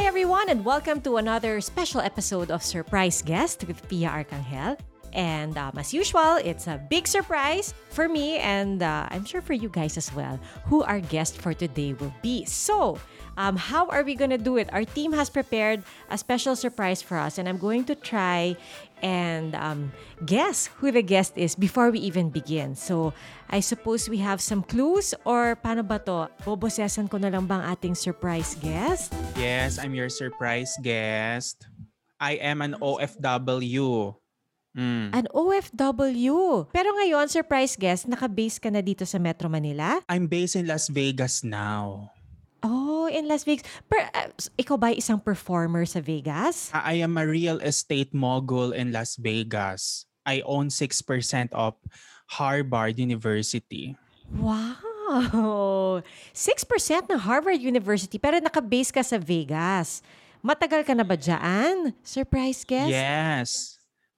Hi, everyone, and welcome to another special episode of Surprise Guest with Pia Arcangel. And um, as usual, it's a big surprise for me, and uh, I'm sure for you guys as well, who our guest for today will be. So, um, how are we going to do it? Our team has prepared a special surprise for us, and I'm going to try and um, guess who the guest is before we even begin. So, I suppose we have some clues or paano ba to? Bobosesan ko na lang bang ating surprise guest? Yes, I'm your surprise guest. I am an OFW. Mm. An OFW. Pero ngayon, surprise guest, naka-base ka na dito sa Metro Manila? I'm based in Las Vegas now. Oh, in Las Vegas. Per, uh, ikaw ba isang performer sa Vegas? I am a real estate mogul in Las Vegas. I own 6% of Harvard University. Wow! 6% ng Harvard University pero naka-base ka sa Vegas. Matagal ka na ba dyan? Surprise guest? Yes.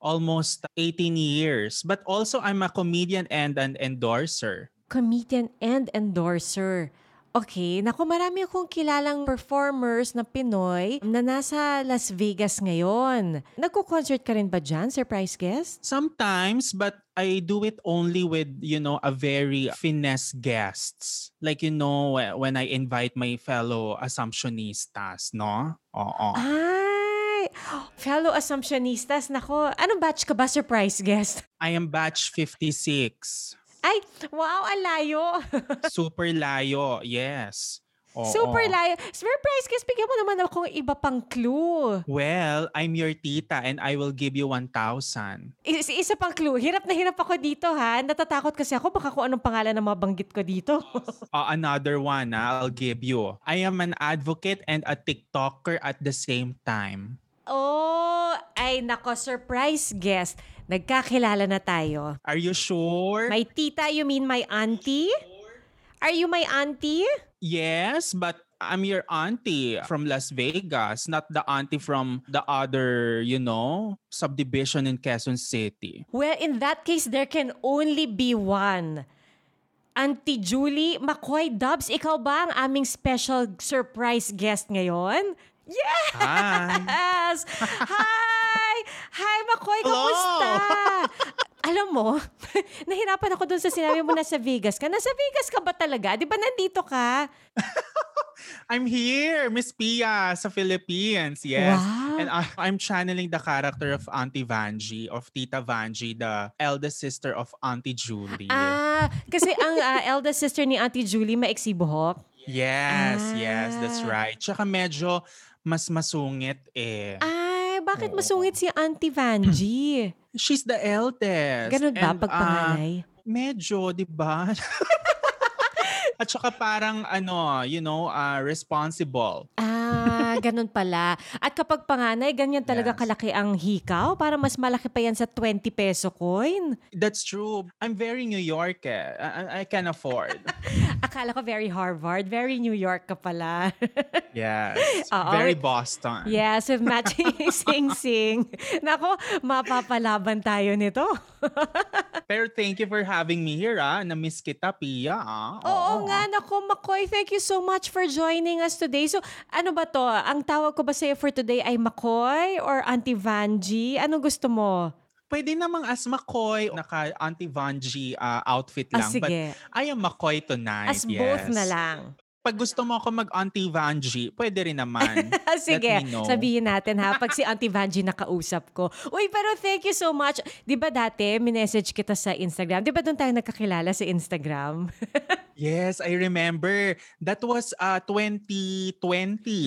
Almost 18 years. But also, I'm a comedian and an endorser. Comedian and endorser. Okay, naku marami akong kilalang performers na Pinoy na nasa Las Vegas ngayon. Nagko-concert ka rin ba dyan, surprise guest? Sometimes, but I do it only with, you know, a very finesse guests. Like, you know, when I invite my fellow assumptionistas, no? Oo. Ay, fellow assumptionistas, nako, anong batch ka ba, surprise guest? I am batch 56. Ay, wow, alayo. Super layo, yes. Oo. Super layo. Surprise guest, bigyan mo naman akong iba pang clue. Well, I'm your tita and I will give you 1,000. Is, isa pang clue. Hirap na hirap ako dito ha. Natatakot kasi ako baka kung anong pangalan na mabanggit ko dito. Uh, another one ah, I'll give you. I am an advocate and a TikToker at the same time. oh, ay nako, surprise guest. Nagkakilala na tayo. Are you sure? My tita, you mean my auntie? Are you my auntie? Yes, but I'm your auntie from Las Vegas, not the auntie from the other, you know, subdivision in Quezon City. Well, in that case, there can only be one. Auntie Julie McCoy Dubs, ikaw ba ang aming special surprise guest ngayon? Yes! Hi. Hi! Hi! Hello! Kamusta? Alam mo, nahirapan ako dun sa sinabi mo na sa Vegas ka. Nasa Vegas ka ba talaga? Di ba nandito ka? I'm here, Miss Pia, sa Philippines. Yes. Wow. And I, I'm channeling the character of Auntie Vanji, of Tita Vanji, the eldest sister of Auntie Julie. Ah, kasi ang ah, eldest sister ni Auntie Julie, maiksi buhok. yes, yes, that's Ah. right. Tsaka medyo mas masungit eh. Ay, bakit Oo. masungit si Auntie Vanji? She's the eldest. Ganun ba And, pag ah, panganay? medyo, di ba? At saka parang ano, you know, ah, responsible. Ah, ganun pala. At kapag panganay, ganyan talaga Yes. kalaki ang hikaw? Para mas malaki pa yan sa 20 peso coin? That's true. I'm very New York eh. I, I- I can afford. Akala ko very Harvard, very New York ka pala. yes. Oo. Very Boston. yes, with matching sing-sing. Nako, mapapalaban tayo nito. Pero thank you for having me here ah. Na-miss kita, Pia. Ah. Oo nga, nako, Makoy, thank you so much for joining us today. So, ano ba to? Ang tawag ko ba sa'yo for today ay Makoy or Auntie Vanji? Anong gusto mo? Pwede namang as McCoy, naka Auntie Vanji ah, outfit Ah, lang. But sige. I am McCoy tonight. As both yes. na lang. Pag gusto mo ako mag-Auntie Vanji, pwede rin naman. Sige, sabihin natin ha, pag si Auntie Vanji nakausap ko. Uy, pero thank you so much. Di ba dati, minessage kita sa Instagram? Di ba doon tayo nagkakilala sa Instagram? Yes, I remember. That was uh 2020.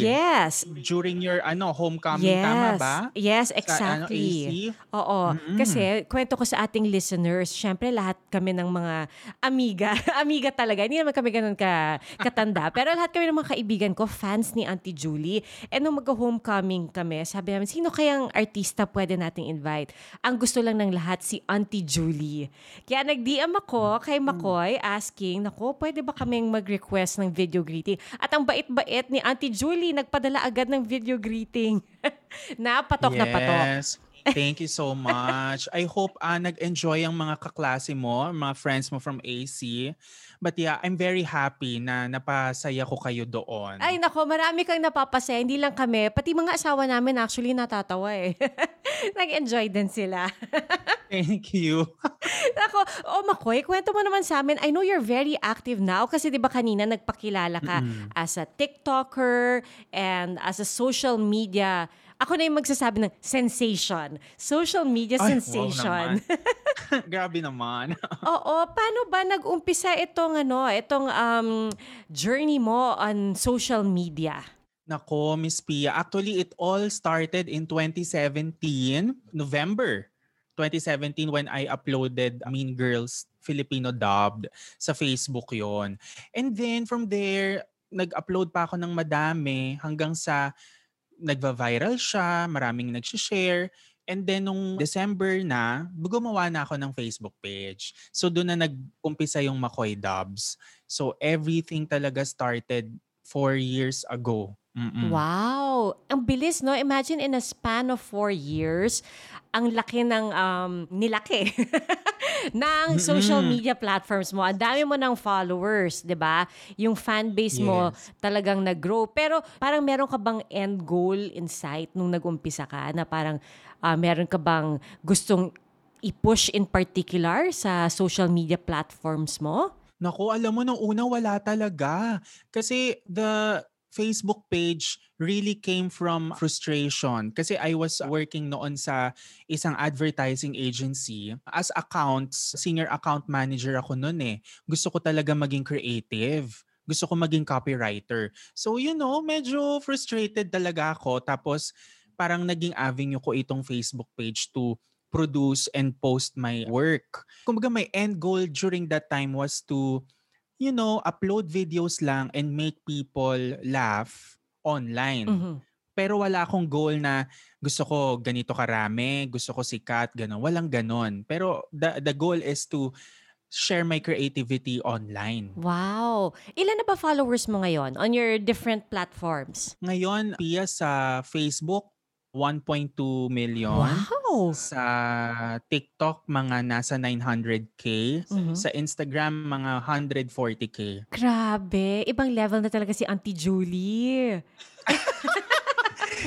yes. During your ano homecoming Yes. tama ba? Yes, Sa, ano, exactly. AC? Oo. Mm-mm. Kasi, kwento ko sa ating listeners, syempre lahat kami ng mga amiga. amiga talaga. Hindi naman kami ganun ka, katanda. Pero lahat kami ng mga kaibigan ko, fans ni Auntie Julie. And nung mag-homecoming kami, sabi namin, sino kayang artista pwede nating invite? Ang gusto lang ng lahat, si Auntie Julie. Kaya nag-DM ako kay McCoy asking, nako, pwede ba kaming mag-request ng video greeting? At ang bait-bait ni Auntie Julie, nagpadala agad ng video greeting. na patok na patok. Yes. Thank you so much. I hope uh, nag-enjoy ang mga kaklase mo, mga friends mo from AC. But yeah, I'm very happy na napasaya ko kayo doon. Ay nako, marami kang napapasaya. Hindi lang kami, pati mga asawa namin actually natatawa eh. Nag-enjoy din sila. Thank you. Ako, oh Makoy, kwento mo naman sa amin. I know you're very active now kasi 'di ba kanina nagpakilala ka Mm-mm. as a TikToker and as a social media ako na yung magsasabi ng sensation. Social media Ay, wow sensation. Grabe naman. Oo, paano ba nag-umpisa itong ano, itong um, journey mo on social media? Nako, Miss Pia. Actually, it all started in 2017, November 2017 when I uploaded Mean Girls Filipino dubbed sa Facebook yon. And then from there, nag-upload pa ako ng madami hanggang sa nagva-viral siya, maraming nag-share. And then nung December na, gumawa na ako ng Facebook page. So doon na nag-umpisa yung Makoy Dubs. So everything talaga started four years ago. Mm-mm. Wow! Ang bilis, no? Imagine in a span of four years, ang laki ng um, nilaki ng social media platforms mo. Ang dami mo ng followers, di ba? Yung fan base mo Yes. talagang nag-grow. Pero parang meron ka bang end goal in sight nung nag-umpisa ka na parang ah, meron ka bang gustong i-push in particular sa social media platforms mo? Naku, alam mo, nung una wala talaga. Kasi the Facebook page really came from frustration. Kasi I was working noon sa isang advertising agency. As accounts, senior account manager ako noon eh. Gusto ko talaga maging creative. Gusto ko maging copywriter. So, you know, medyo frustrated talaga ako. Tapos, parang naging avenue ko itong Facebook page to produce and post my work. Kumbaga my end goal during that time was to, you know, upload videos lang and make people laugh online. Mhm. Pero wala akong goal na gusto ko ganito karami, gusto ko sikat, gano'n. Walang ganon. Pero the, the goal is to share my creativity online. Wow! Ilan na ba followers mo ngayon on your different platforms? Ngayon, Pia, sa Facebook, 1.2 million. Wow! Sa TikTok, mga nasa 900k. Mhm. Sa Instagram, mga 140k. Grabe, ibang level na talaga si Auntie Julie.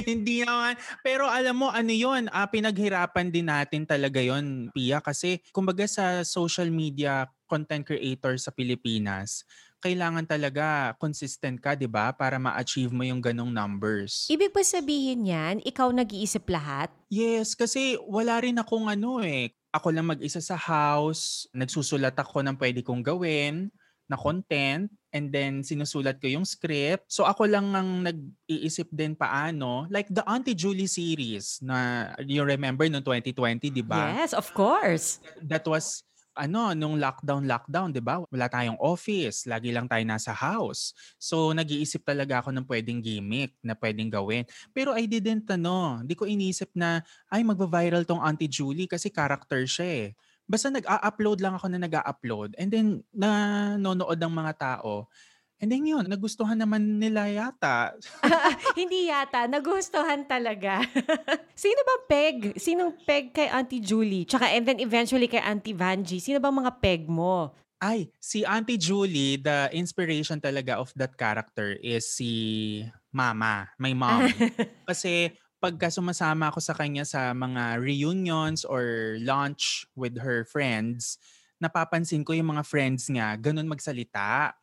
Hindi naman. Pero alam mo, ano yon ah, pinaghirapan din natin talaga yon Pia. Kasi kumbaga sa social media content creator sa Pilipinas, kailangan talaga consistent ka, di ba? Para ma-achieve mo yung ganong numbers. Ibig ba sabihin yan, ikaw nag-iisip lahat? Yes, kasi wala rin akong ano eh. Ako lang mag-isa sa house, nagsusulat ako ng pwede kong gawin na content and then sinusulat ko yung script. So ako lang ang nag-iisip din paano. Like the Auntie Julie series na you remember no 2020, di ba? Yes, of course. That was ano, nung lockdown, lockdown, di ba? Wala tayong office. Lagi lang tayo nasa house. So, nag-iisip talaga ako ng pwedeng gimmick na pwedeng gawin. Pero I didn't, ano, di ko inisip na, ay, magva-viral tong Auntie Julie kasi character siya eh. Basta nag-a-upload lang ako na nag-a-upload. And then, nanonood ng mga tao. And then yun, nagustuhan naman nila yata. Hindi yata, nagustuhan talaga. Sino bang peg? Sinong peg kay Auntie Julie? Tsaka and then eventually kay Auntie Vanjie. Sino bang mga peg mo? Ay, si Auntie Julie, the inspiration talaga of that character is si Mama, my mom. Kasi pagka sumasama ako sa kanya sa mga reunions or lunch with her friends, napapansin ko yung mga friends niya, ganun magsalita.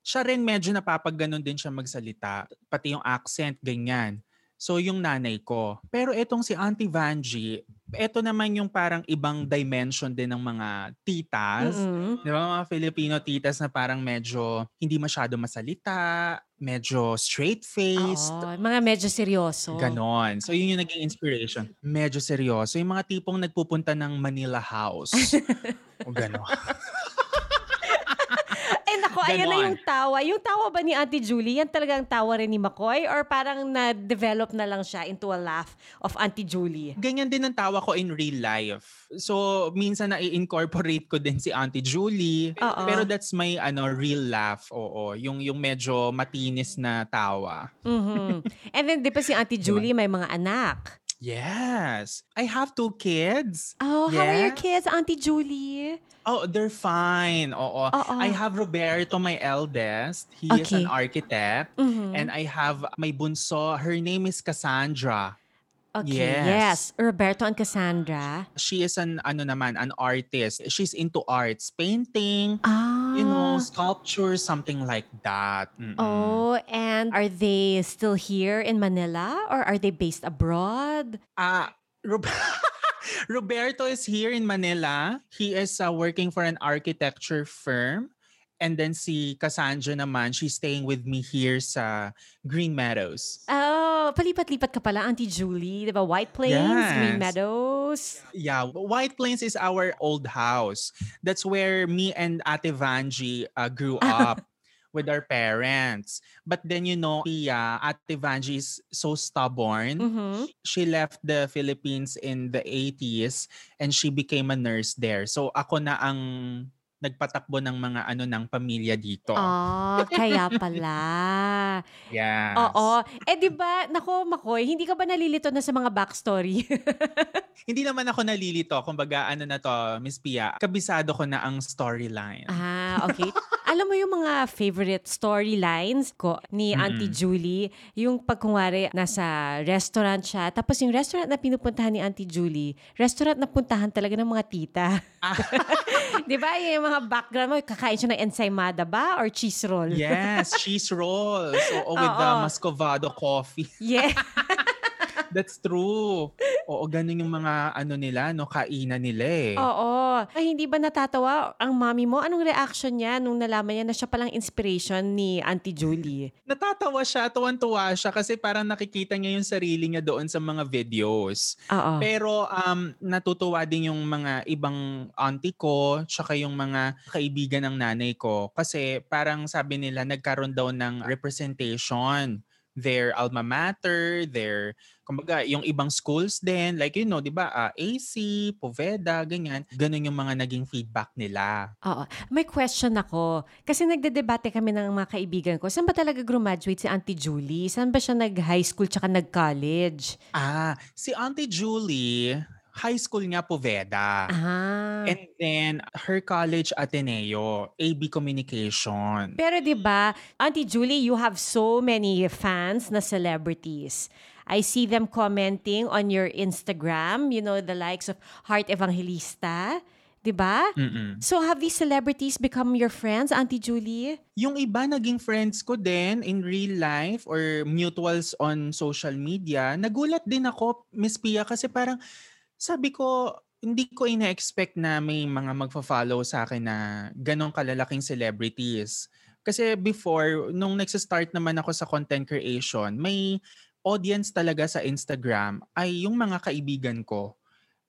Siya rin medyo napapagganon din siya magsalita. Pati yung accent, ganyan. So yung nanay ko. Pero etong si Auntie Vanjie, eto naman yung parang ibang dimension din ng mga titas. Mm-mm. Di ba mga Filipino titas na parang medyo hindi masyado masalita, medyo straight-faced, Oo, mga medyo seryoso. ganon. So yun yung naging inspiration. Medyo seryoso. Yung mga tipong nagpupunta ng Manila House. o ganon. Nako, ayan na yung tawa. Yung tawa ba ni Auntie Julie, yan talagang tawa rin ni McCoy? Or parang na-develop na lang siya into a laugh of Auntie Julie? Ganyan din ang tawa ko in real life. So minsan na-incorporate ko din si Auntie Julie. Oo. Pero that's my ano real laugh. Oo, yung yung medyo matinis na tawa. Mhm. And then, di ba si Auntie Julie may mga anak? Yes. I have two kids. Oh, how are your kids, Auntie Julie? Oh, they're fine. Oo. Oo. I have Roberto, my eldest. He is Okay. an architect. Mhm. And I have my bunso. Her name is Cassandra. Okay, Yes. yes. Roberto and Cassandra. She is an ano naman, an artist. She's into arts, painting, Ah. you know, sculpture, something like that. Mm-mm. Oh, and are they still here in Manila or are they based abroad? Ah, Rob- Roberto is here in Manila. He is uh, working for an architecture firm. And then si Cassandra naman, she's staying with me here sa Green Meadows. Oh, palipat-lipat ka pala, Auntie Julie. Di ba? White Plains, Green Yes. Meadows. Yeah, White Plains is our old house. That's where me and Ate Vanji uh, grew up with our parents. But then, you know, Tia, Ate Vanji is so stubborn. Mhm. She left the Philippines in the 80s and she became a nurse there. So ako na ang nagpatakbo ng mga ano ng pamilya dito. Ah, kaya pala. Yes. Oo. Eh, di ba, nako, Makoy, hindi ka ba nalilito na sa mga backstory? Hindi naman ako nalilito. Kumbaga, ano na to, Miss Pia, kabisado ko na ang storyline. ah, okay. Alam mo yung mga favorite storylines ko ni Auntie Mm-mm. Julie, yung pagkunwari nasa restaurant siya, tapos yung restaurant na pinupuntahan ni Auntie Julie, restaurant na puntahan talaga ng mga tita. Di ba? Yung mga background mo, kakain siya ng ensaymada ba? Or cheese roll? Yes, cheese rolls. Oo, with the Oo. Muscovado coffee. Yeah. That's true. Oo, ganun yung mga ano nila, no, kainan nila eh. Oo. Ay, hindi ba natatawa ang mami mo? Anong reaction niya nung nalaman niya na siya palang inspiration ni Auntie Julie? Natatawa siya, tuwan-tuwa siya kasi parang nakikita niya yung sarili niya doon sa mga videos. Oo. Pero um, natutuwa din yung mga ibang auntie ko, tsaka yung mga kaibigan ng nanay ko. Kasi parang sabi nila, nagkaroon daw ng representation. Their alma mater, their, kumbaga, yung ibang schools din. Like, you know, di ba, ah, AC, Poveda, ganyan. Ganun yung mga naging feedback nila. Oo. May question ako. Kasi nagdedebate kami ng mga kaibigan ko. Saan ba talaga graduate si Auntie Julie? Saan ba siya nag-high school tsaka nag-college? Ah, si Auntie Julie, high school niya Poveda. Ah. And then, her college Ateneo, AB Communication. Pero 'di ba, Auntie Julie, you have so many fans na celebrities. I see them commenting on your Instagram, you know, the likes of Heart Evangelista, 'di ba? So have these celebrities become your friends, Auntie Julie? Yung iba naging friends ko din in real life or mutuals on social media, nagulat din ako, Miss Pia, kasi parang sabi ko, hindi ko ina-expect na may mga magfa-follow sa akin na ganong kalalaking celebrities. Kasi before, nung nagsa-start naman ako sa content creation, may audience talaga sa Instagram ay yung mga kaibigan ko.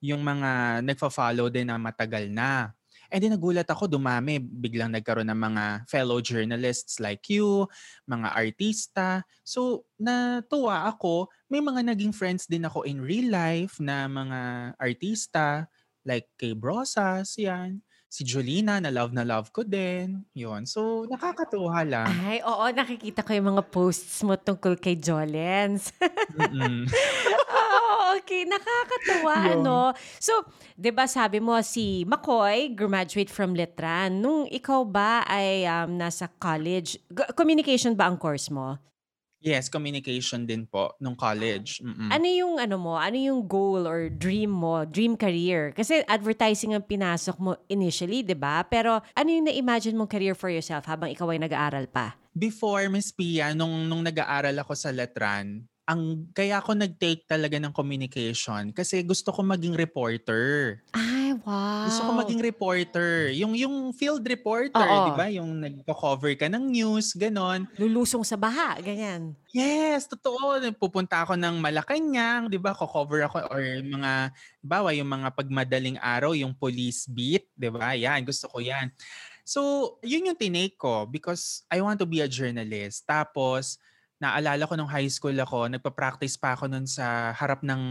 Yung mga nagfa-follow din na matagal na. And then nagulat ako, dumami. Biglang nagkaroon ng mga fellow journalists like you, mga artista. So, natuwa ako. May mga naging friends din ako in real life na mga artista like kay Brosas, yan. Si Jolina, na love na love ko din. Yun. So, nakakatuwa lang. Ay, oo, nakikita ko yung mga posts mo tungkol kay Jolens. Oo, okay. Nakakatuwa, Yun. ano? So, di ba sabi mo si McCoy, graduate from Letran. Nung ikaw ba ay um, nasa college, communication ba ang course mo? Yes, communication din po nung college. Mm-mm. Ano yung ano mo? Ano yung goal or dream mo? Dream career? Kasi advertising ang pinasok mo initially, 'di ba? Pero ano yung na-imagine mong career for yourself habang ikaw ay nag-aaral pa? Before, Miss Pia, nung, nung nag-aaral ako sa Letran, ang kaya ako nag-take talaga ng communication kasi gusto ko maging reporter. Ay, wow. Gusto ko maging reporter. Yung yung field reporter. 'di ba? Yung nagko-cover ka ng news, ganon. Lulusong sa baha, ganyan. Yes, totoo. Pupunta ako ng Malacanang, 'di ba? Ko-cover ako or mga bawa yung mga pagmadaling araw, yung police beat, 'di ba? Yan, gusto ko 'yan. So, yun yung tinake ko because I want to be a journalist. Tapos, naalala ko nung high school ako, nagpa-practice pa ako nun sa harap ng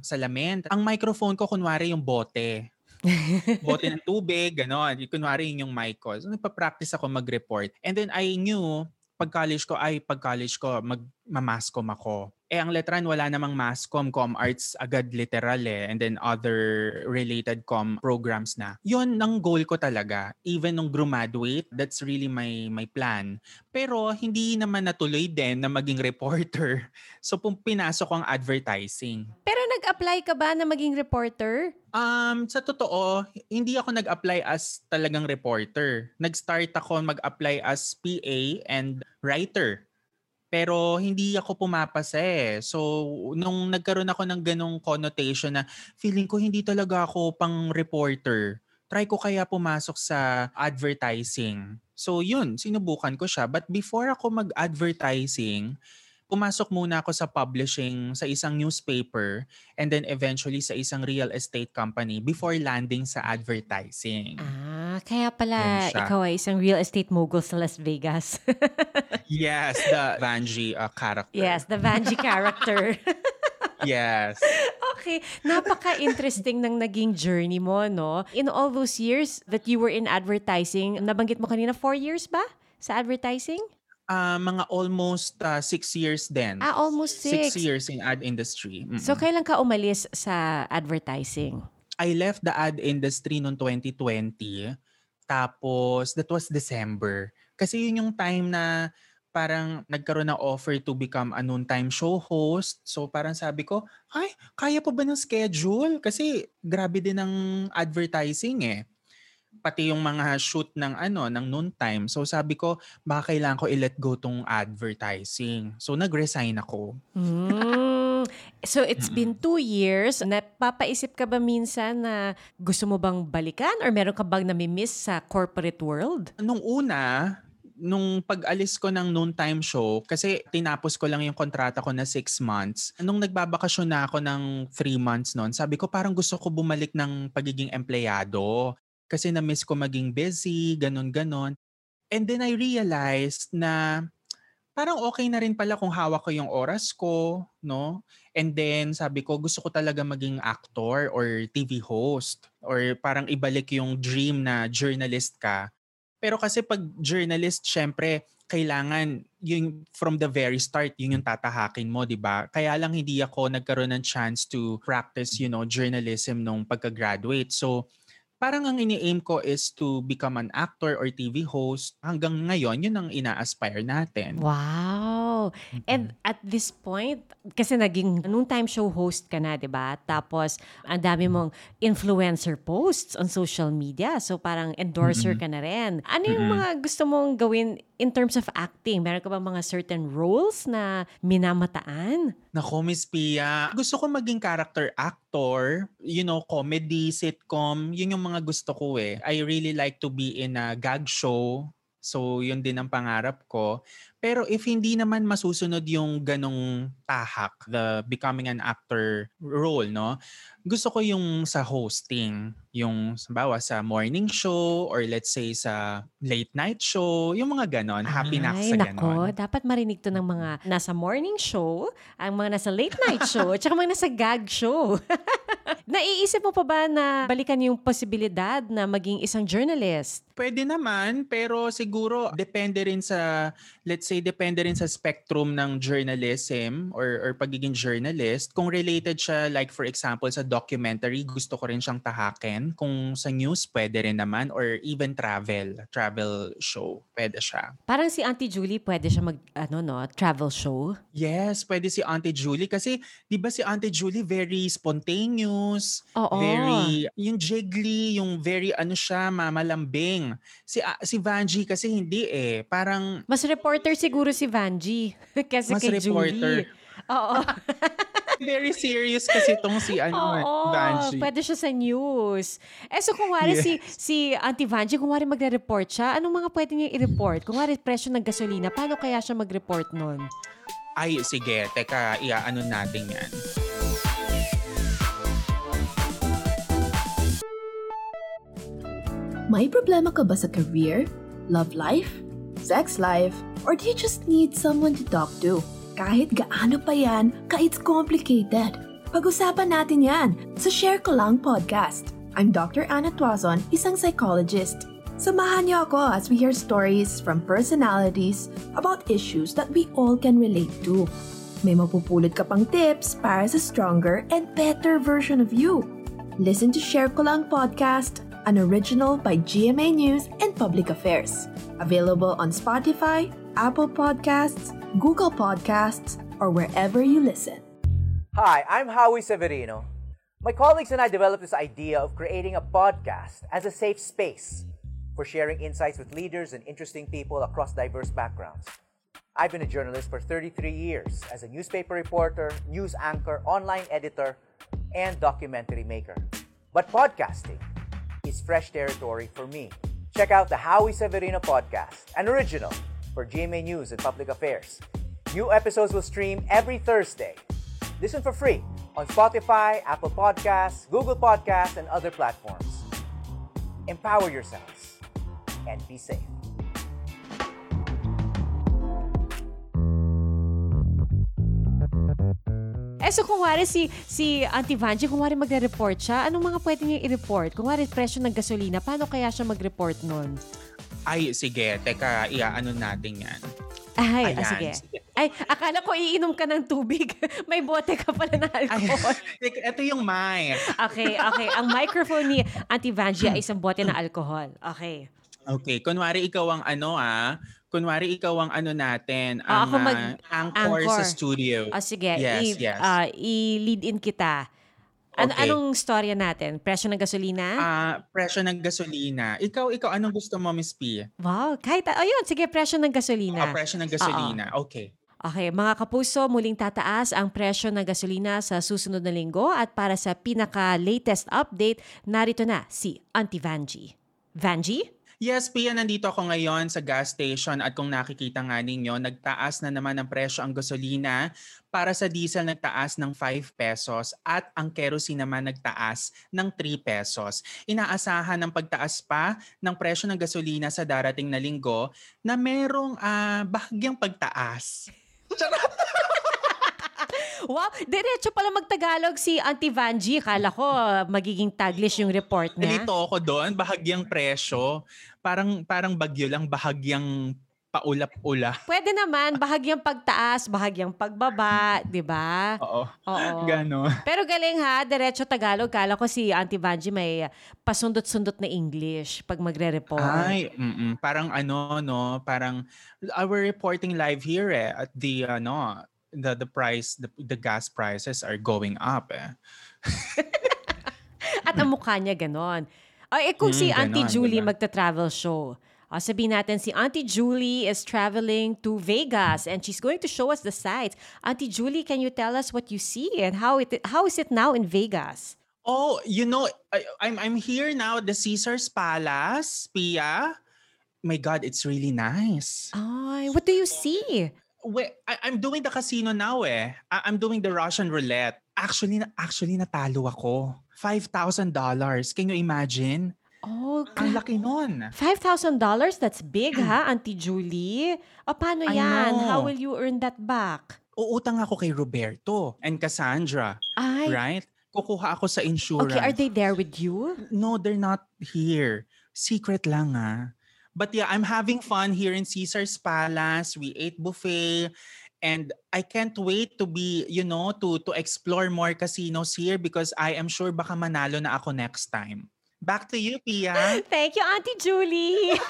salamin. Ang microphone ko, kunwari yung bote. bote ng tubig, gano'n. Kunwari yun yung mic ko. So, nagpa-practice ako mag-report. And then I knew, pag college ko, ay pag college ko, mag, mamascom ako. Eh ang letran wala namang mascom, com arts agad literal eh and then other related com programs na. Yon ang goal ko talaga. Even nung graduate, that's really my my plan. Pero hindi naman natuloy din na maging reporter. So pum pinasok ko ang advertising. Pero nag-apply ka ba na maging reporter? Um, sa totoo, hindi ako nag-apply as talagang reporter. Nag-start ako mag-apply as PA and writer. Pero hindi ako pumapasa eh. So, nung nagkaroon ako ng ganong connotation na feeling ko hindi talaga ako pang reporter, try ko kaya pumasok sa advertising. So, yun, sinubukan ko siya. But before ako mag-advertising, pumasok muna ako sa publishing sa isang newspaper and then eventually sa isang real estate company before landing sa advertising. Ah, kaya pala ikaw ay isang real estate mogul sa Las Vegas. yes, the Vanji uh, character. Yes, the Vanji character. yes. Okay, napaka-interesting ng naging journey mo, no? In all those years that you were in advertising, nabanggit mo kanina, four years ba sa advertising? uh, mga almost uh, six years din. Ah, almost six. Six years in ad industry. Mm-mm. So, kailan ka umalis sa advertising? I left the ad industry noong 2020. Tapos, that was December. Kasi yun yung time na parang nagkaroon ng offer to become a noontime show host. So parang sabi ko, ay, kaya pa ba ng schedule? Kasi grabe din ng advertising eh pati yung mga shoot ng ano ng noontime. So sabi ko, baka kailangan ko i-let go tong advertising. So nag-resign ako. Mm. So it's been two years. Napapaisip ka ba minsan na gusto mo bang balikan or meron ka bang nami-miss sa corporate world? Nung una, nung pag-alis ko ng noontime show, kasi tinapos ko lang yung kontrata ko na six months, nung nagbabakasyon na ako ng three months noon, sabi ko parang gusto ko bumalik ng pagiging empleyado kasi na-miss ko maging busy, ganon-ganon. And then I realized na parang okay na rin pala kung hawak ko yung oras ko, no? And then sabi ko, gusto ko talaga maging actor or TV host or parang ibalik yung dream na journalist ka. Pero kasi pag journalist, syempre, kailangan yung from the very start yun yung tatahakin mo, 'di ba? Kaya lang hindi ako nagkaroon ng chance to practice, you know, journalism nung pagka-graduate. So parang ang ini-aim ko is to become an actor or TV host. Hanggang ngayon, yun ang ina-aspire natin. Wow! Mm-hmm. And at this point, kasi naging noon time show host ka na, di ba? Tapos, ang dami mong influencer posts on social media. So, parang endorser mm-hmm. ka na rin. Ano yung mm-hmm. mga gusto mong gawin in terms of acting? Meron ka ba mga certain roles na minamataan? Nako, Miss Pia. Gusto ko maging character actor. You know, comedy, sitcom. Yun yung mga gusto ko eh. I really like to be in a gag show. So, yun din ang pangarap ko. Pero if hindi naman masusunod yung ganong tahak, the becoming an actor role, no? gusto ko yung sa hosting, yung sabawa sa morning show or let's say sa late night show, yung mga ganon, happy na sa ganon. Nako, dapat marinig to ng mga nasa morning show, ang mga nasa late night show, at saka mga nasa gag show. Naiisip mo pa ba na balikan yung posibilidad na maging isang journalist? Pwede naman, pero siguro depende rin sa, let's say, depende rin sa spectrum ng journalism or, or pagiging journalist. Kung related siya, like for example, sa documentary, gusto ko rin siyang tahakin. Kung sa news, pwede rin naman. Or even travel, travel show, pwede siya. Parang si Auntie Julie, pwede siya mag, ano no, travel show? Yes, pwede si Auntie Julie. Kasi, di ba si Auntie Julie very spontaneous, Oo. very, yung jiggly, yung very ano siya, mamalambing Si uh, si Vanji kasi hindi eh. Parang mas reporter siguro si Vanji kasi mas kay reporter. Julie. Oo. Very serious kasi itong si ano, Oo, Vanji. pwede siya sa news. Eh so kung wari yes. si, si Auntie Vanji, kung wari magre-report siya, anong mga pwede niya i-report? Kung wari presyo ng gasolina, paano kaya siya mag-report nun? Ay, sige. Teka, iaano natin yan. May problema ka ba sa career, love life, sex life, or do you just need someone to talk to? Kahit gaano pa yan, ka-it's complicated. Pag-usapan natin yan sa Share Ko Lang podcast. I'm Dr. Anna Tuazon, isang psychologist. Samahan niyo ako as we hear stories from personalities about issues that we all can relate to. May mapupulot ka pang tips para sa stronger and better version of you. Listen to Share Ko Lang Podcast, an original by GMA News and Public Affairs. Available on Spotify, Apple Podcasts, Google Podcasts, or wherever you listen. Hi, I'm Howie Severino. My colleagues and I developed this idea of creating a podcast as a safe space for sharing insights with leaders and interesting people across diverse backgrounds. I've been a journalist for 33 years as a newspaper reporter, news anchor, online editor, and documentary maker. But podcasting is fresh territory for me. Check out the Howie Severino podcast, an original for GMA News and Public Affairs. New episodes will stream every Thursday. Listen for free on Spotify, Apple Podcasts, Google Podcasts, and other platforms. Empower yourselves and be safe. Eh, so kung wari si, si Auntie Vanji, kung wari magre-report siya, anong mga pwede niya i-report? Kung wari presyo ng gasolina, paano kaya siya mag-report nun? Ay, sige. Teka, iaano natin yan. Ay, Ayan, ah, sige. sige. Ay, akala ko iinom ka ng tubig. May bote ka pala na Ay, alcohol. teka, ito yung mic. Okay, okay. Ang microphone ni Auntie Vanji ay isang bote ng alcohol. Okay. Okay, kunwari ikaw ang ano ah, kunwari ikaw ang ano natin, Ah, ang ako mag- ah, anchor, sa anchor. studio. O sige, Yes, i- yes. ah, i-lead in kita. Ano, Okay. Anong storya natin? Presyo ng gasolina? Ah, presyo ng gasolina. Ikaw, ikaw, anong gusto mo, Miss P? wow, kahit, ayun, sige, presyo ng gasolina. presyo ng gasolina. Okay. Okay, mga kapuso, muling tataas ang presyo ng gasolina sa susunod na linggo at para sa pinaka-latest update, narito na si Auntie Vanji. Vanji? Yes, Pia, nandito ako ngayon sa gas station at kung nakikita nga ninyo, nagtaas na naman ang presyo ang gasolina. Para sa diesel, nagtaas ng 5 pesos at ang kerosene naman nagtaas ng 3 pesos. Inaasahan ng pagtaas pa ng presyo ng gasolina sa darating na linggo na merong ah, bahagyang pagtaas. Wow, diretso pala magtagalog si Auntie Vanji. Kala ko magiging taglish yung report niya. Nalito ako doon, bahagyang presyo. Parang, parang bagyo lang, bahagyang paulap-ula. Pwede naman, bahagyang pagtaas, bahagyang pagbaba, di ba? Oo. Oo. Ganon. Pero galing ha, diretso Tagalog. Kala ko si Auntie Vanji may pasundot-sundot na English pag magre-report. Ay, mm parang ano no, parang uh, we're reporting live here eh at the ano, the the price the, the gas prices are going up eh. At ang mukha niya ganon. Ay, eh kung si Hmm, Auntie ganon, Julie diba? magta-travel show, ah, sabihin natin si Auntie Julie is traveling to Vegas and she's going to show us the sights. Auntie Julie, can you tell us what you see and how it how is it now in Vegas? Oh, you know, I, I'm I'm here now at the Caesar's Palace, Pia. My God, it's really nice. Ay, what do you see? Wait, I, I'm doing the casino now eh. I, I'm doing the Russian roulette. Actually, na- actually natalo ako. $5,000. Can you imagine? Oh, Ang laki nun. $5,000? That's big, ha, Auntie Julie? O, paano I yan? know. How will you earn that back? Uutang ako kay Roberto and Cassandra. Ay, right? Kukuha ako sa insurance. okay, are they there with you? No, they're not here. Secret lang ah. But yeah, I'm having fun here in Caesar's Palace. We ate buffet. And I can't wait to be, you know, to to explore more casinos here because I am sure baka manalo na ako next time. Back to you, Pia. Thank you, Auntie Julie!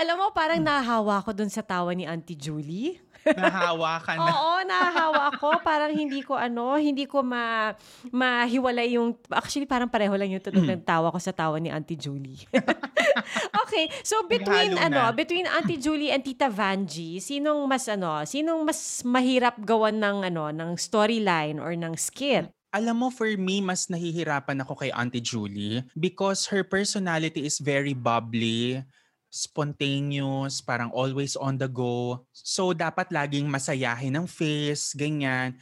Alam mo, parang nahahawa ko dun sa tawa ni Auntie Julie. Nahawa ka na. Oo, nahahawa ko. Parang hindi ko ano, hindi ko ma mahiwalay yung actually parang pareho lang yung tunog ng tawa ko sa tawa ni Auntie Julie. okay, so between ano, na. between Auntie Julie and Tita Vanji, sinong mas ano, sinong mas mahirap gawan ng ano, ng storyline or ng skit? Alam mo, for me, mas nahihirapan ako kay Auntie Julie because her personality is very bubbly, spontaneous, parang always on the go. So, dapat laging masayahin ang face, ganyan.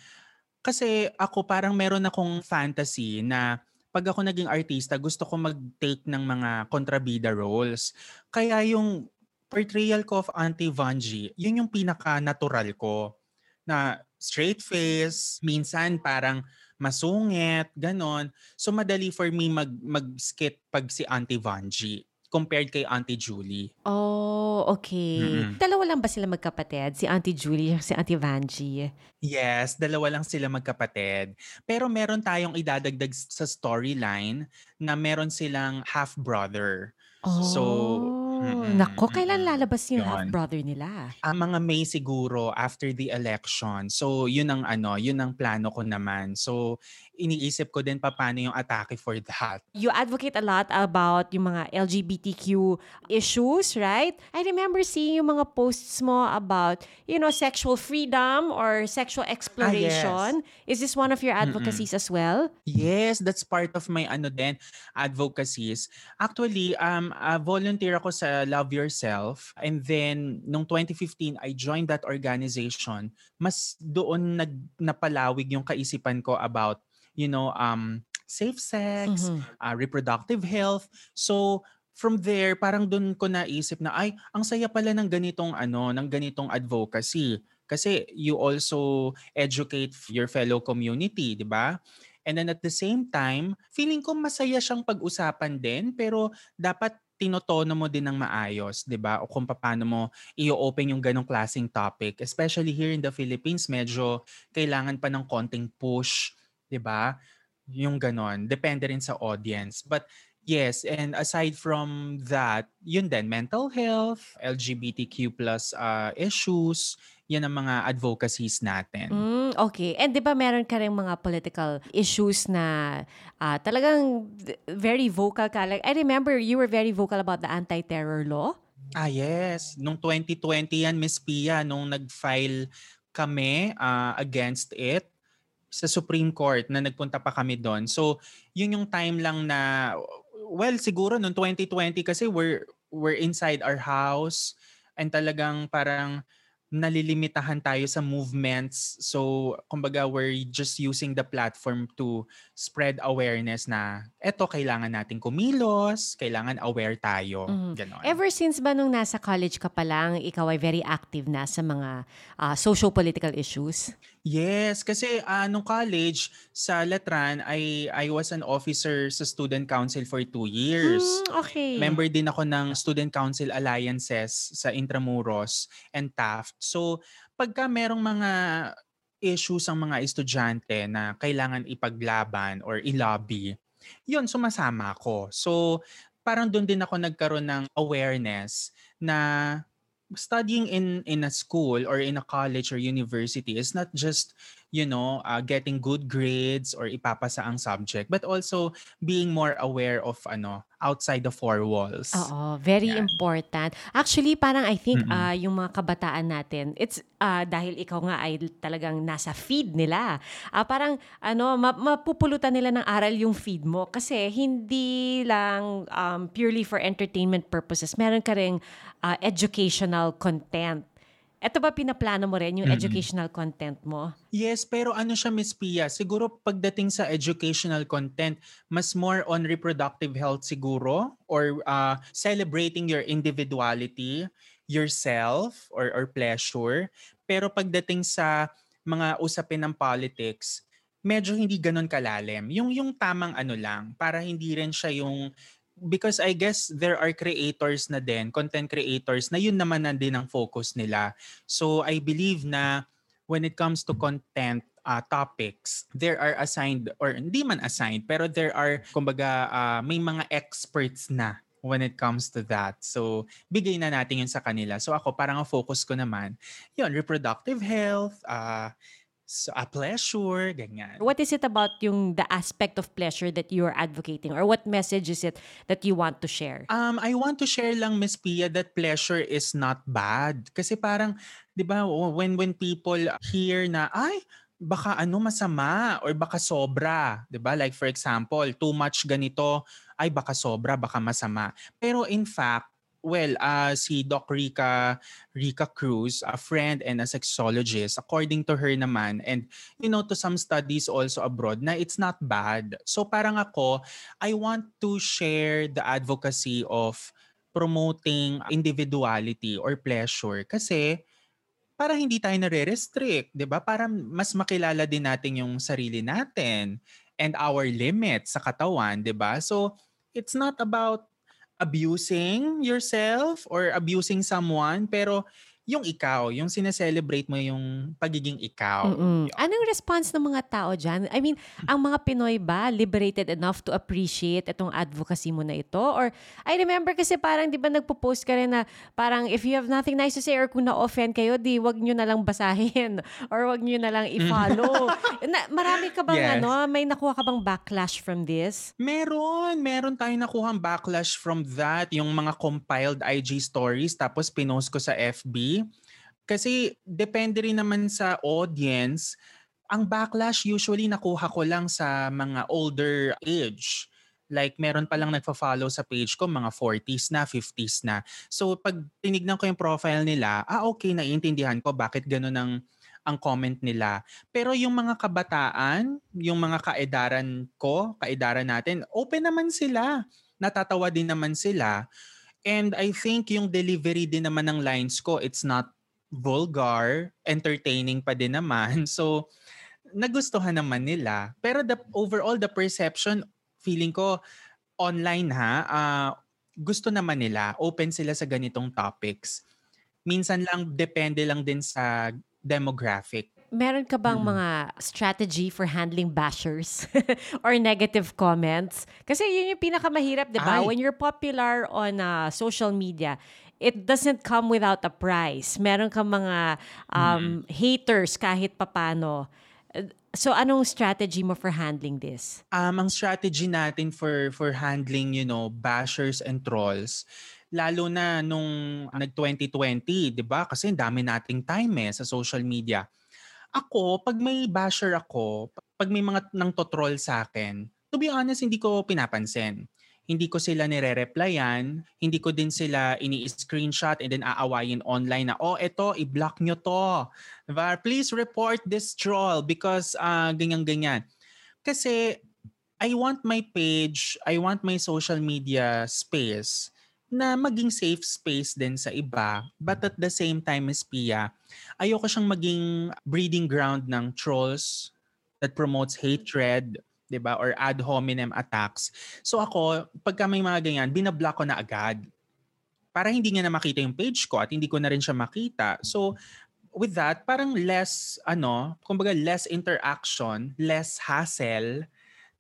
Kasi ako parang meron akong fantasy na pag ako naging artista, gusto ko mag-take ng mga kontrabida roles. Kaya yung portrayal ko of Auntie Vanji, yun yung pinaka-natural ko. Na straight face, minsan parang masungit, ganon. So madali for me mag mag-skit pag si Auntie Vanji compared kay Auntie Julie. Oh, okay. Mm-mm. Dalawa lang ba sila magkapatid? Si Auntie Julie at si Auntie Vanjie? Yes, dalawa lang sila magkapatid. Pero meron tayong idadagdag sa storyline na meron silang half-brother. Oh, So, mm-mm, nako, kailan lalabas yung Yun. half-brother nila? Ang mga May siguro after the election. So, yun ang ano, yun ang plano ko naman. So, iniisip ko din paano yung atake for that. You advocate a lot about yung mga LGBTQ issues, right? I remember seeing yung mga posts mo about, you know, sexual freedom or sexual exploration. Is this one of your advocacies as well? Yes, that's part of my ano din, advocacies. Actually, um, uh, volunteer ako sa Love Yourself. And then, nung 2015, I joined that organization. Mas doon nag, napalawig yung kaisipan ko about, you know, um, safe sex, Mhm. uh, reproductive health. So, from there, parang doon ko naisip na, ay, ang saya pala ng ganitong, ano, ng ganitong advocacy. Kasi you also educate your fellow community, di ba? And then at the same time, feeling ko masaya siyang pag-usapan din, pero dapat tinotono mo din ng maayos, di ba? O kung paano mo i-open yung ganong klaseng topic. Especially here in the Philippines, medyo kailangan pa ng konting push, di ba? Yung ganon. Depende rin sa audience. But yes, and aside from that, yun din, mental health, LGBTQ plus uh, issues, yan ang mga advocacies natin. Mm, okay. And 'di ba meron ka rin mga political issues na ah, talagang very vocal ka. Like I remember you were very vocal about the anti-terror law. Ah, yes. Nung 2020 yan, Miss Pia, nung nag-file kami ah, against it sa Supreme Court na nagpunta pa kami doon. So, yun yung time lang na, well, siguro nung 2020 kasi we're, we're inside our house and talagang parang nalilimitahan tayo sa movements. So, kumbaga, we're just using the platform to spread awareness na eto, kailangan natin kumilos, kailangan aware tayo. Mhm. Ganon. Ever since ba nung nasa college ka pa lang, ikaw ay very active na sa mga ah, social-political issues? Yes, kasi ah, nung college sa Letran, I, I was an officer sa student council for two years. Mm, okay. Member din ako ng Student Council Alliances sa Intramuros and Taft. So, pagka merong mga issues ang mga estudyante na kailangan ipaglaban or ilobby, yun, sumasama ako. So, parang doon din ako nagkaroon ng awareness na studying in in a school or in a college or university is not just you know uh, getting good grades or ipapasa ang subject but also being more aware of ano outside the four walls. Oo, very Yan. important. Actually, parang I think ah, yung mga kabataan natin, it's ah, dahil ikaw nga ay talagang nasa feed nila. Ah, parang ano, ma- mapupulutan nila ng aral yung feed mo kasi hindi lang um, purely for entertainment purposes. Meron ka ring ah, educational content. Ito ba pinaplano mo rin yung Mm-mm. educational content mo? Yes, pero ano siya Miss Pia? Siguro pagdating sa educational content, mas more on reproductive health siguro or uh, celebrating your individuality, yourself or or pleasure. Pero pagdating sa mga usapin ng politics, medyo hindi ganon kalalim. Yung yung tamang ano lang para hindi rin siya yung because I guess there are creators na din, content creators na yun naman na din ang focus nila. So I believe na when it comes to content uh, topics, there are assigned or hindi man assigned, pero there are kumbaga uh, may mga experts na when it comes to that. So, bigay na natin yun sa kanila. So, ako parang ang focus ko naman, yun, reproductive health, uh, so, a pleasure, ganyan. What is it about yung the aspect of pleasure that you are advocating or what message is it that you want to share? Um, I want to share lang, Miss Pia, that pleasure is not bad. Kasi parang, di ba, when, when people hear na, ay, baka ano masama or baka sobra, 'di ba? Like for example, too much ganito, ay baka sobra, baka masama. Pero in fact, well, uh, si Doc Rica Rica Cruz, a friend and a sexologist, according to her naman and you know to some studies also abroad na it's not bad. So parang ako, I want to share the advocacy of promoting individuality or pleasure kasi para hindi tayo nare-restrict, 'di ba? Para mas makilala din natin yung sarili natin and our limits sa katawan, 'di ba? So, it's not about abusing yourself or abusing someone, pero yung ikaw, yung sineselebrate mo yung pagiging ikaw. Mm-mm. Anong response ng mga tao dyan? I mean, ang mga Pinoy ba liberated enough to appreciate itong advocacy mo na ito? Or, I remember kasi parang di ba nagpo-post ka rin na parang if you have nothing nice to say or kung na-offend kayo, di wag nyo na lang basahin or wag nyo na lang i-follow. na, marami ka bang Yes. ano, may nakuha ka bang backlash from this? Meron, meron tayong nakuhang backlash from that, yung mga compiled IG stories tapos pinost ko sa FB. Kasi depende rin naman sa audience. Ang backlash usually nakuha ko lang sa mga older age. Like meron pa lang nagfa-follow sa page ko, mga 40s na, 50s na. So pag tinignan ko yung profile nila, ah okay, naiintindihan ko bakit ganun ang ang comment nila. Pero yung mga kabataan, yung mga kaedaran ko, kaedaran natin, open naman sila. Natatawa din naman sila. And I think yung delivery din naman ng lines ko, it's not vulgar, entertaining pa din naman. So, nagustuhan naman nila. Pero the overall, the perception, feeling ko, online ha, ah, gusto naman nila, open sila sa ganitong topics. Minsan lang, depende lang din sa demographic. Meron ka bang Mm. mga strategy for handling bashers or negative comments? Kasi yun yung pinakamahirap, di ba? Ay. When you're popular on uh, social media, it doesn't come without a price. Meron ka mga um, haters kahit papano. So, anong strategy mo for handling this? um, ang strategy natin for for handling, you know, bashers and trolls, lalo na nung nag-2020, 'di ba? Kasi ang dami nating time eh sa social media. Ako, pag may basher ako, pag may mga nang troll sa akin, to be honest, hindi ko pinapansin. Hindi ko sila nire-replyan, hindi ko din sila ini-screenshot and then aawayin online na, oh, eto, i-block nyo to. Diba? Please report this troll because ah, ganyan-ganyan. Kasi I want my page, I want my social media space na maging safe space din sa iba. But at the same time, Ms. Pia, ayoko siyang maging breeding ground ng trolls that promotes hatred, 'di ba? Or ad hominem attacks. So ako, pagka may mga ganyan, binablock ko na agad. Para hindi niya na makita yung page ko at hindi ko na rin siya makita. So with that, parang less ano, kumbaga less interaction, less hassle,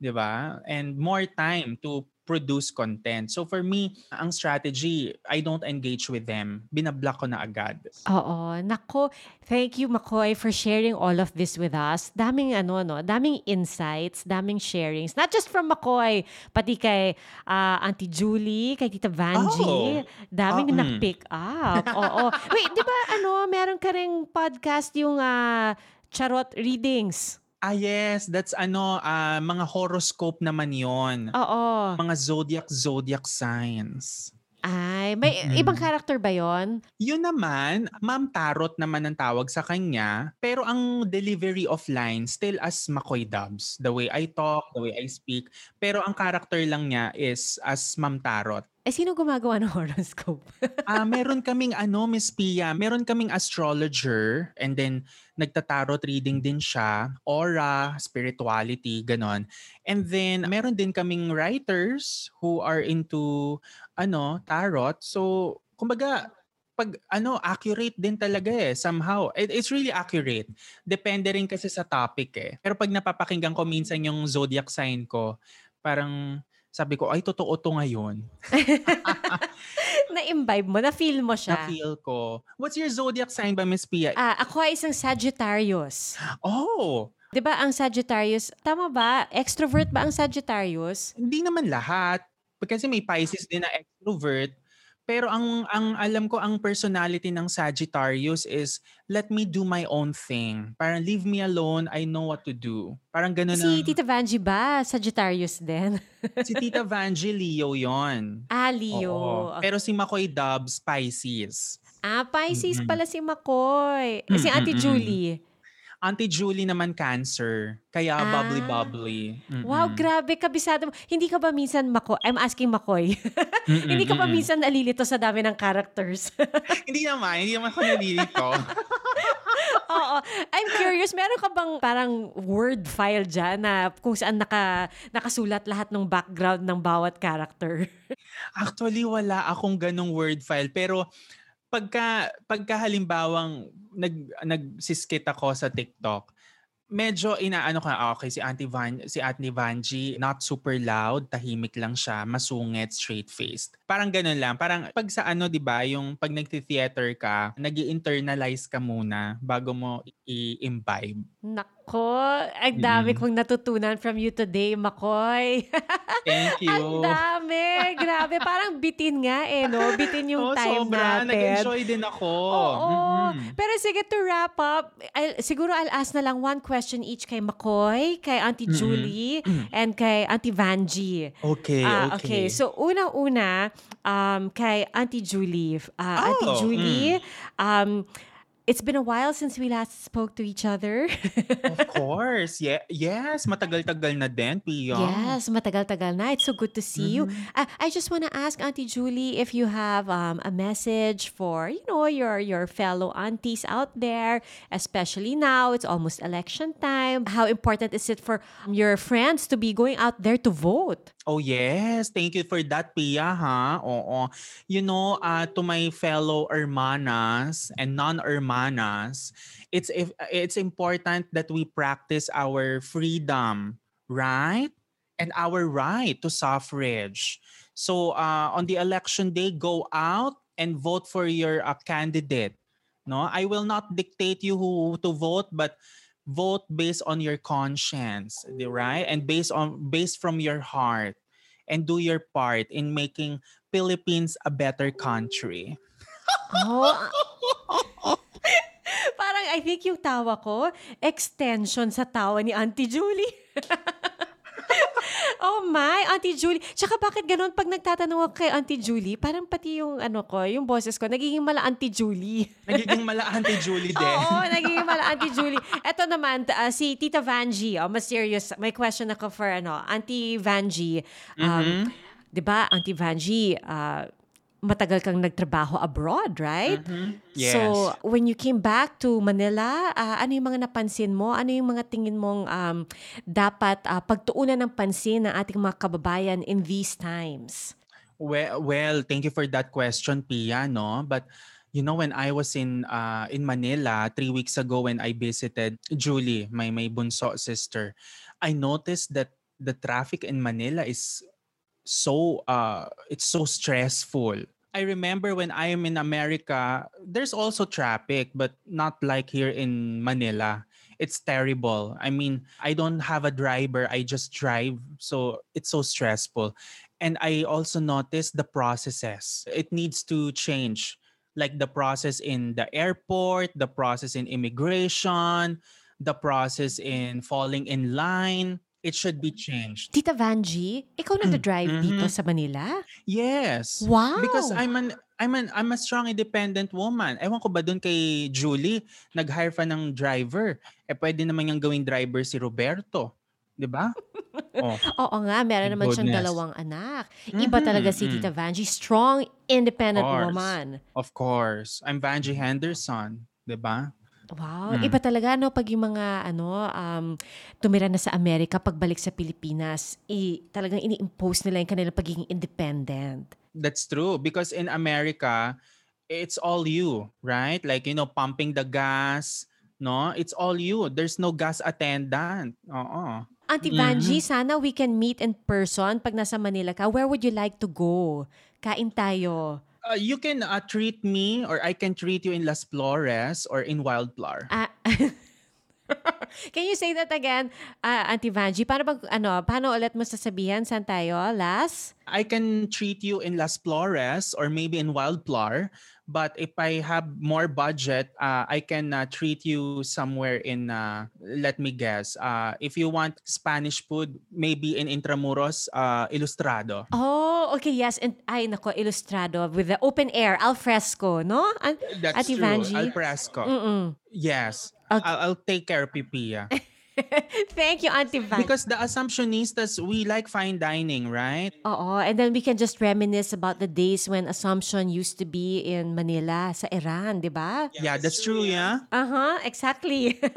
'di ba? And more time to produce content. So for me, ang strategy, I don't engage with them. Binablock ko na agad. Oo. Nako, thank you McCoy for sharing all of this with us. Daming ano, no? Daming insights, daming sharings. Not just from McCoy, pati kay ah, Auntie Julie, kay Tita Vanjie. Oh. Daming mm. na-pick up. Oo. Wait, di ba ano, meron ka ring podcast yung ah, Charot Readings. Ah yes, that's ano, ah, mga horoscope naman yon. Oo. Mga zodiac zodiac signs. Ay, may Mm. ibang character ba yon? Yun naman, Ma'am Tarot naman ang tawag sa kanya. Pero ang delivery of lines still as McCoy Dubs. The way I talk, the way I speak. Pero ang character lang niya is as Ma'am Tarot. Eh, sino gumagawa ng horoscope? Ah, meron kaming ano, Miss Pia, meron kaming astrologer and then nagta-tarot reading din siya, aura, spirituality, ganon. And then meron din kaming writers who are into ano, tarot. So, kumbaga pag ano, accurate din talaga eh somehow. It, it's really accurate. Depende rin kasi sa topic eh. Pero pag napapakinggan ko minsan yung zodiac sign ko, parang sabi ko, ay totoo to ngayon. Na-imbibe mo, na-feel mo siya. Na-feel ko. What's your zodiac sign ba, Miss Pia? Ah, ako ay isang Sagittarius. Oh, 'Di ba ang Sagittarius, tama ba? Extrovert ba ang Sagittarius? hindi naman lahat. Kasi may Pisces din na extrovert. Pero ang ang alam ko ang personality ng Sagittarius is let me do my own thing. Parang leave me alone, I know what to do. Parang ganun Si ang, Tita Vanjie ba? Sagittarius din? si Tita Vanjie Leo yon. ah, Leo. Oo. Pero si McCoy Dubs, Pisces. ah, Pisces Mm-mm. pala si McCoy. Eh, si Mm, Auntie mm, mm. Julie. Auntie Julie naman Cancer. Kaya Ah. bubbly-bubbly. Mm-mm. Wow, grabe, kabisado mo. Hindi ka ba minsan McCoy? I'm asking. Mm-mm, Hindi ka ba minsan nalilito sa dami ng characters? hindi naman. Hindi naman ako nalilito. curious, meron ka bang parang word file dyan na kung saan naka, nakasulat lahat ng background ng bawat character? Actually, wala akong ganong word file. Pero pagka, pagka halimbawang nag, nagsiskit ako sa TikTok, medyo inaano ka, ah, okay, si Auntie Van, si Auntie Vanji, not super loud, tahimik lang siya, masungit, straight-faced. Parang ganun lang. Parang pag sa ano, di ba, yung pag nagti-theater ka, nag internalize ka muna bago mo i-imbibe. Nako, ang dami Mm. kong natutunan from you today, Makoy. Thank you. ang dami. Grabe, parang bitin nga eh, no? Bitin yung Oh, time sobra. natin. Nag-enjoy din ako. Oo. Mhm. Pero sige, to wrap up, I'll, siguro I'll ask na lang one question each kay Makoy, kay Auntie Mm-mm. Julie, and kay Auntie Vanji. Okay, Ah, okay. So, unang-una, um, kay Auntie Julie. Uh, Auntie Oh, Julie, um, it's been a while since we last spoke to each other. of course. Yeah, yes, matagal-tagal na din, Pia. Yes, matagal-tagal na. It's so good to see you. Mm-hmm. I, I just want to ask Auntie Julie if you have um, a message for, you know, your your fellow aunties out there, especially now it's almost election time. How important is it for your friends to be going out there to vote? Oh yes, thank you for that, Pia, ha? Oo. You know, uh, to my fellow hermanas and non-hermanas, it's if it's important that we practice our freedom, right? And our right to suffrage. So uh, on the election day, go out and vote for your uh, candidate. No, I will not dictate you who to vote, but vote based on your conscience, right? And based on based from your heart and do your part in making Philippines a better country. Oh, parang I think yung tawa ko, extension sa tawa ni Auntie Julie. oh my, Auntie Julie. Tsaka bakit ganun pag nagtatanong ako kay Auntie Julie, parang pati yung ano ko, yung boses ko, nagiging mala Auntie Julie. Nagiging mala Auntie Julie din. Oo, nagiging mala Auntie Julie. Ito naman, ah, si Tita Vanji, oh, mas serious. May question ako for ano, Auntie Vanji. Um, 'Di ba, Auntie Vanji, ah, matagal kang nagtrabaho abroad, right? Yes. So, when you came back to Manila, ah, ano yung mga napansin mo? Ano yung mga tingin mong um, dapat ah, pagtuunan ng pansin ng ating mga kababayan in these times? Well, well, thank you for that question, Pia, no? But you know, when I was in uh, in Manila three weeks ago when I visited Julie, my my bunso sister, I noticed that the traffic in Manila is so uh it's so stressful. I remember when I am in America, there's also traffic, but not like here in Manila. It's terrible. I mean, I don't have a driver. I just drive. So it's so stressful. And I also noticed the processes. It needs to change. Like the process in the airport, the process in immigration, the process in falling in line. It should be changed. Tita Vanji, ikaw nagda-drive dito Mhm. sa Manila? Yes. Wow! Because I'm an I'm an I'm a strong independent woman. Ewan ko ba doon kay Julie, nag-hire pa ng driver. Eh pwede naman yung gawing driver si Roberto. 'Di ba? oh. Oo nga, meron naman siyang dalawang anak. Iba talaga si Mhm, Tita Vanji. Strong, independent Course. woman. Of course. I'm Vanjie Henderson, 'di ba? Wow, Mm. iba talaga no pag yung mga ano um tumira na sa Amerika pagbalik sa Pilipinas, i talagang ini-impose nila yung kanilang pagiging independent. That's true because in America, it's all you, right? Like, you know, pumping the gas, no? It's all you. There's no gas attendant. Oo. Auntie. Vanji, sana we can meet in person pag nasa Manila ka. Where would you like to go? Kain tayo. Uh, you can uh, treat me or I can treat you in Las Flores or in Wildflower. Ah, Can you say that again, uh, Auntie Vanji? Paano bang, ano, paano ulit mo sasabihan? Saan tayo? Las? I can treat you in Las Flores or maybe in Wildflower. But if I have more budget, uh, I can uh, treat you somewhere in, uh, let me guess, uh, if you want Spanish food, maybe in Intramuros, uh, Ilustrado. Oh, okay, yes. And, ay, nako, Ilustrado with the open air, al fresco, no? An- That's Ate true. Vanji? Al fresco. Mm-mm. Yes. Okay. I'll, I'll take care of Pipia. Thank you, Auntie Vanji. because the assumptionistas, we like fine dining, right? Oo, and then we can just reminisce about the days when Assumption used to be in Manila, sa Iran, di ba? Yeah, that's true, yeah. Uh-huh, exactly.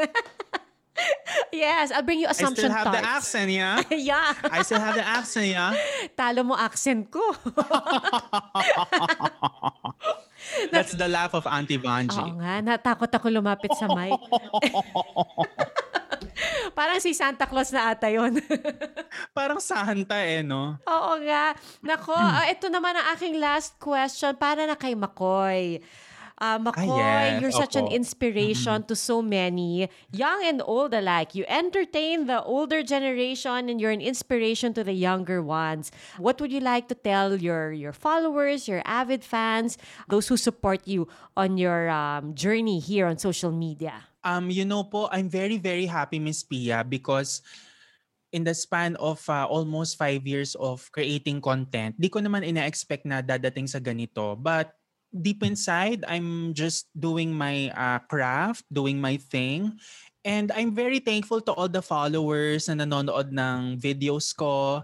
Yes, I'll bring you assumption. I still have the accent, yeah. yeah. I still have the accent, yeah. Talo mo accent ko. That's the laugh of Auntie Vanji. Oo nga, natakot ako lumapit sa mic. Parang si Santa Claus na ata yun. Parang Santa eh, no? Oo nga. Nako, ah, ito naman ang aking last question para na kay Makoy. Ah, Makoy, yes. you're such an inspiration to so many, young and old alike. You entertain the older generation and you're an inspiration to the younger ones. What would you like to tell your your followers, your avid fans, those who support you on your um, journey here on social media? Um, you know po, I'm very, very happy, Miss Pia, because in the span of uh, almost five years of creating content, di ko naman ina-expect na dadating sa ganito. But deep inside, I'm just doing my uh, craft, doing my thing. And I'm very thankful to all the followers na nanonood ng videos ko.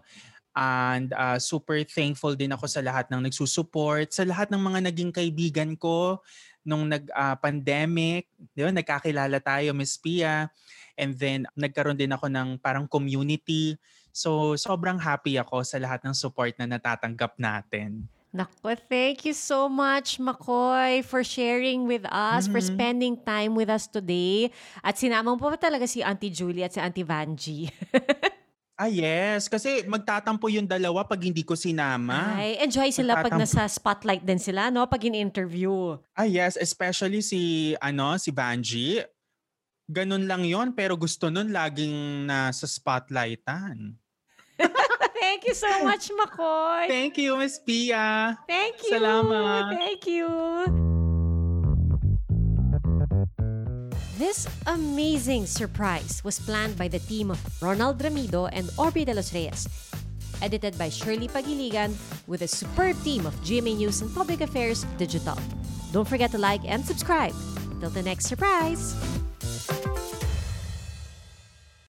And uh, super thankful din ako sa lahat ng nagsusupport, sa lahat ng mga naging kaibigan ko nung nag-pandemic. di ba, nagkakilala tayo, Miss Pia. And then, nagkaroon din ako ng parang community. So, sobrang happy ako sa lahat ng support na natatanggap natin. Nako, thank you so much, Makoy, for sharing with us, for Mhm. spending time with us today. At sinama mo pa talaga si Auntie Julie at si Auntie Vanji. Ah, yes. Kasi magtatampo yung dalawa pag hindi ko sinama. Ay, enjoy sila pag Nagtatampo. nasa spotlight din sila, no? Pag in-interview. Ah, yes. Especially si, ano, si Banji. Ganun lang yon pero gusto nun laging nasa spotlightan. Thank you so much, Makoy. Thank you, Miss Pia. Thank you. Salamat. Thank you. This amazing surprise was planned by the team of Ronald Ramido and Orbi de los Reyes. Edited by Shirley Pagiligan with a superb team of GMA News and Public Affairs Digital. Don't forget to like and subscribe. Till the next surprise!